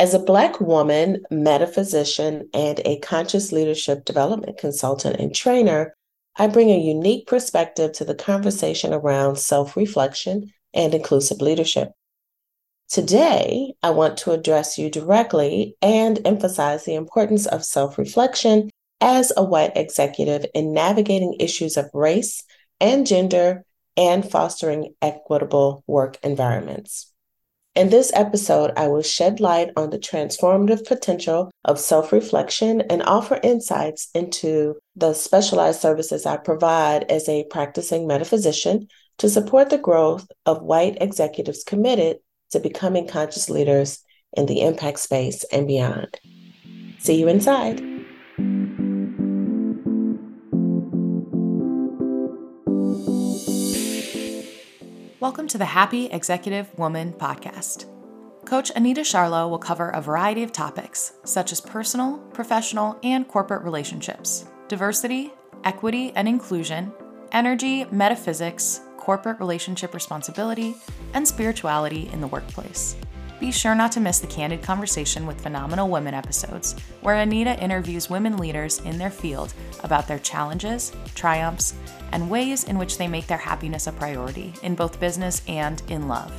As a Black woman, metaphysician, and a conscious leadership development consultant and trainer, I bring a unique perspective to the conversation around self reflection and inclusive leadership. Today, I want to address you directly and emphasize the importance of self reflection as a white executive in navigating issues of race and gender and fostering equitable work environments. In this episode, I will shed light on the transformative potential of self reflection and offer insights into the specialized services I provide as a practicing metaphysician to support the growth of white executives committed to becoming conscious leaders in the impact space and beyond. See you inside. Welcome to the Happy Executive Woman podcast. Coach Anita Sharlow will cover a variety of topics, such as personal, professional, and corporate relationships, diversity, equity and inclusion, energy, metaphysics, corporate relationship responsibility, and spirituality in the workplace. Be sure not to miss the Candid Conversation with Phenomenal Women episodes, where Anita interviews women leaders in their field about their challenges, triumphs, and ways in which they make their happiness a priority in both business and in love.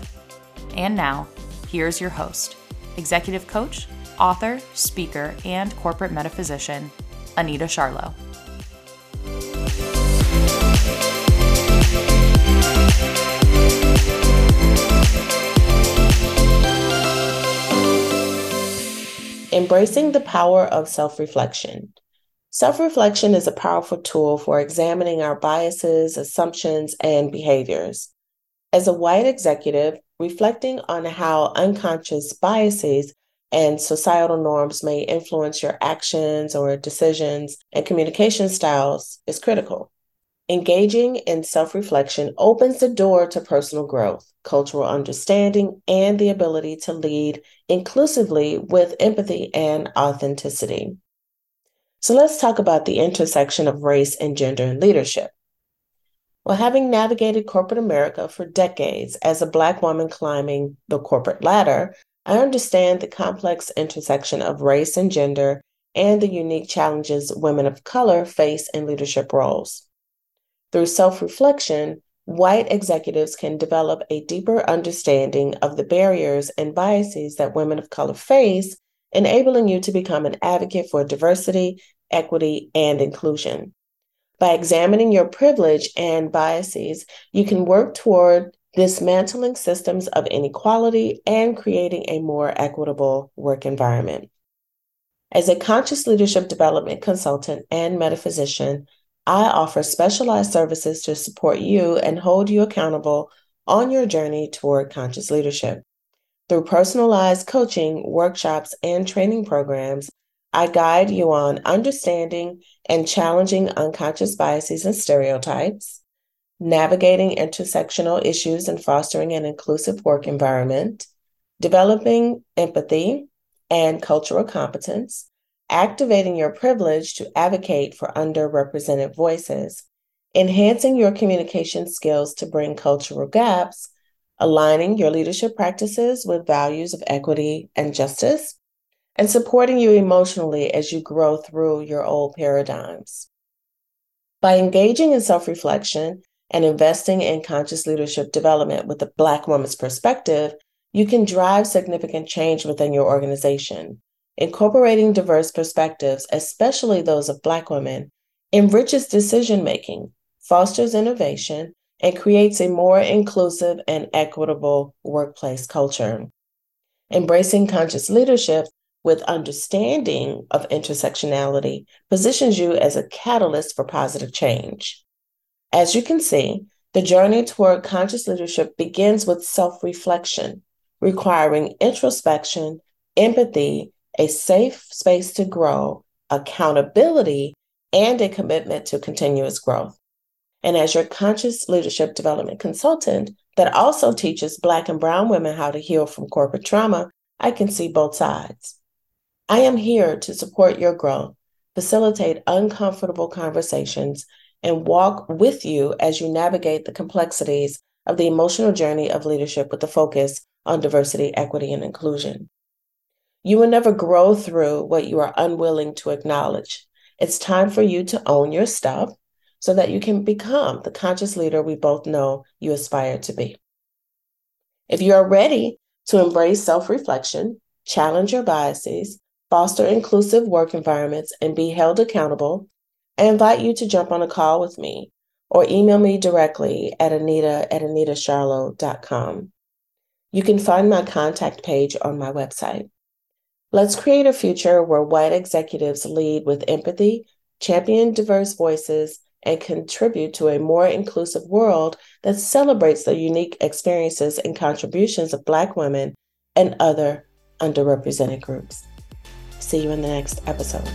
And now, here's your host, executive coach, author, speaker, and corporate metaphysician, Anita Sharlow. Embracing the power of self reflection. Self reflection is a powerful tool for examining our biases, assumptions, and behaviors. As a white executive, reflecting on how unconscious biases and societal norms may influence your actions or decisions and communication styles is critical. Engaging in self reflection opens the door to personal growth, cultural understanding, and the ability to lead inclusively with empathy and authenticity. So let's talk about the intersection of race and gender in leadership. Well, having navigated corporate America for decades as a Black woman climbing the corporate ladder, I understand the complex intersection of race and gender and the unique challenges women of color face in leadership roles. Through self reflection, white executives can develop a deeper understanding of the barriers and biases that women of color face, enabling you to become an advocate for diversity, equity, and inclusion. By examining your privilege and biases, you can work toward dismantling systems of inequality and creating a more equitable work environment. As a conscious leadership development consultant and metaphysician, I offer specialized services to support you and hold you accountable on your journey toward conscious leadership. Through personalized coaching, workshops, and training programs, I guide you on understanding and challenging unconscious biases and stereotypes, navigating intersectional issues and fostering an inclusive work environment, developing empathy and cultural competence, activating your privilege to advocate for underrepresented voices, enhancing your communication skills to bring cultural gaps, aligning your leadership practices with values of equity and justice, and supporting you emotionally as you grow through your old paradigms. By engaging in self reflection and investing in conscious leadership development with a Black woman's perspective, you can drive significant change within your organization Incorporating diverse perspectives, especially those of Black women, enriches decision making, fosters innovation, and creates a more inclusive and equitable workplace culture. Embracing conscious leadership with understanding of intersectionality positions you as a catalyst for positive change. As you can see, the journey toward conscious leadership begins with self reflection, requiring introspection, empathy, a safe space to grow, accountability, and a commitment to continuous growth. And as your conscious leadership development consultant that also teaches Black and Brown women how to heal from corporate trauma, I can see both sides. I am here to support your growth, facilitate uncomfortable conversations, and walk with you as you navigate the complexities of the emotional journey of leadership with a focus on diversity, equity, and inclusion. You will never grow through what you are unwilling to acknowledge. It's time for you to own your stuff so that you can become the conscious leader we both know you aspire to be. If you are ready to embrace self reflection, challenge your biases, foster inclusive work environments, and be held accountable, I invite you to jump on a call with me or email me directly at anita at anitasharlow.com. You can find my contact page on my website. Let's create a future where white executives lead with empathy, champion diverse voices, and contribute to a more inclusive world that celebrates the unique experiences and contributions of Black women and other underrepresented groups. See you in the next episode.